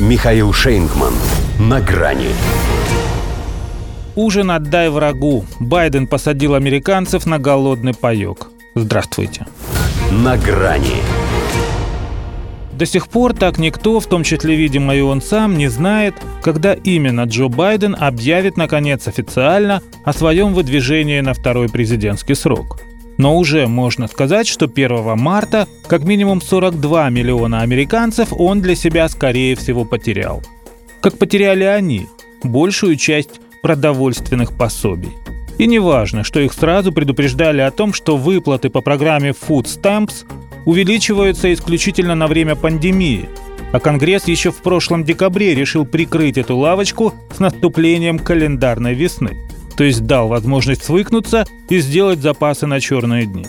Михаил Шейнгман. На грани. Ужин отдай врагу. Байден посадил американцев на голодный паек. Здравствуйте. На грани. До сих пор так никто, в том числе, видимо, и он сам, не знает, когда именно Джо Байден объявит, наконец, официально о своем выдвижении на второй президентский срок. Но уже можно сказать, что 1 марта как минимум 42 миллиона американцев он для себя, скорее всего, потерял. Как потеряли они большую часть продовольственных пособий. И неважно, что их сразу предупреждали о том, что выплаты по программе Food Stamps увеличиваются исключительно на время пандемии, а Конгресс еще в прошлом декабре решил прикрыть эту лавочку с наступлением календарной весны, то есть дал возможность свыкнуться и сделать запасы на черные дни.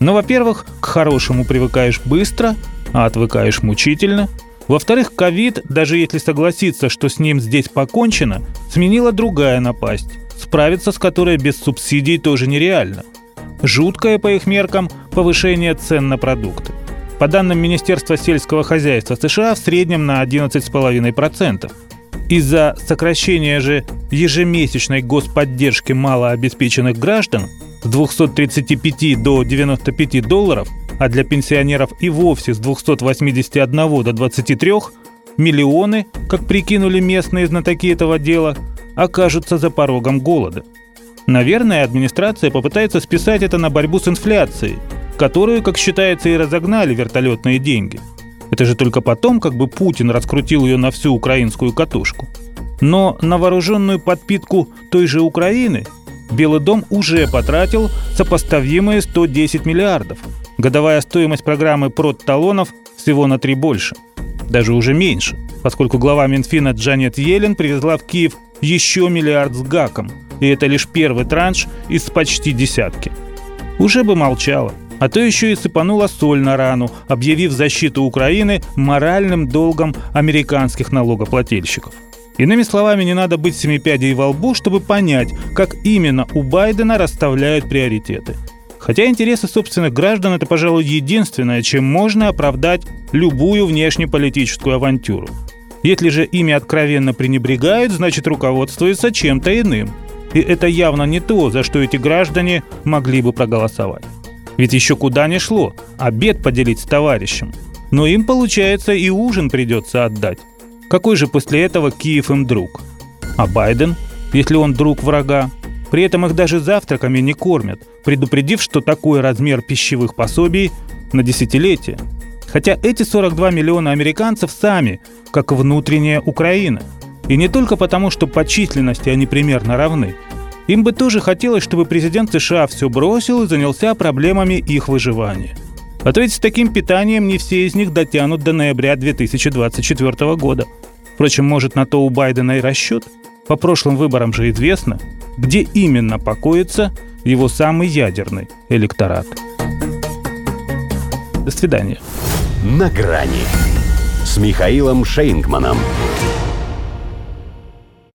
Но, во-первых, к хорошему привыкаешь быстро, а отвыкаешь мучительно. Во-вторых, ковид, даже если согласиться, что с ним здесь покончено, сменила другая напасть, справиться с которой без субсидий тоже нереально – Жуткое, по их меркам, повышение цен на продукты. По данным Министерства сельского хозяйства США, в среднем на 11,5%. Из-за сокращения же ежемесячной господдержки малообеспеченных граждан с 235 до 95 долларов, а для пенсионеров и вовсе с 281 до 23, миллионы, как прикинули местные знатоки этого дела, окажутся за порогом голода – Наверное, администрация попытается списать это на борьбу с инфляцией, которую, как считается, и разогнали вертолетные деньги. Это же только потом, как бы Путин раскрутил ее на всю украинскую катушку. Но на вооруженную подпитку той же Украины Белый дом уже потратил сопоставимые 110 миллиардов. Годовая стоимость программы прод-талонов всего на три больше. Даже уже меньше, поскольку глава Минфина Джанет Йеллен привезла в Киев еще миллиард с гаком – и это лишь первый транш из почти десятки. Уже бы молчала, а то еще и сыпанула соль на рану, объявив защиту Украины моральным долгом американских налогоплательщиков. Иными словами, не надо быть семипядей во лбу, чтобы понять, как именно у Байдена расставляют приоритеты. Хотя интересы собственных граждан – это, пожалуй, единственное, чем можно оправдать любую внешнеполитическую авантюру. Если же ими откровенно пренебрегают, значит руководствуются чем-то иным – и это явно не то, за что эти граждане могли бы проголосовать. Ведь еще куда ни шло, обед поделить с товарищем. Но им, получается, и ужин придется отдать. Какой же после этого Киев им друг? А Байден, если он друг врага? При этом их даже завтраками не кормят, предупредив, что такой размер пищевых пособий на десятилетие. Хотя эти 42 миллиона американцев сами, как внутренняя Украина – и не только потому, что по численности они примерно равны. Им бы тоже хотелось, чтобы президент США все бросил и занялся проблемами их выживания. А то ведь с таким питанием не все из них дотянут до ноября 2024 года. Впрочем, может на то у Байдена и расчет. По прошлым выборам же известно, где именно покоится его самый ядерный электорат. До свидания. На грани с Михаилом Шейнгманом.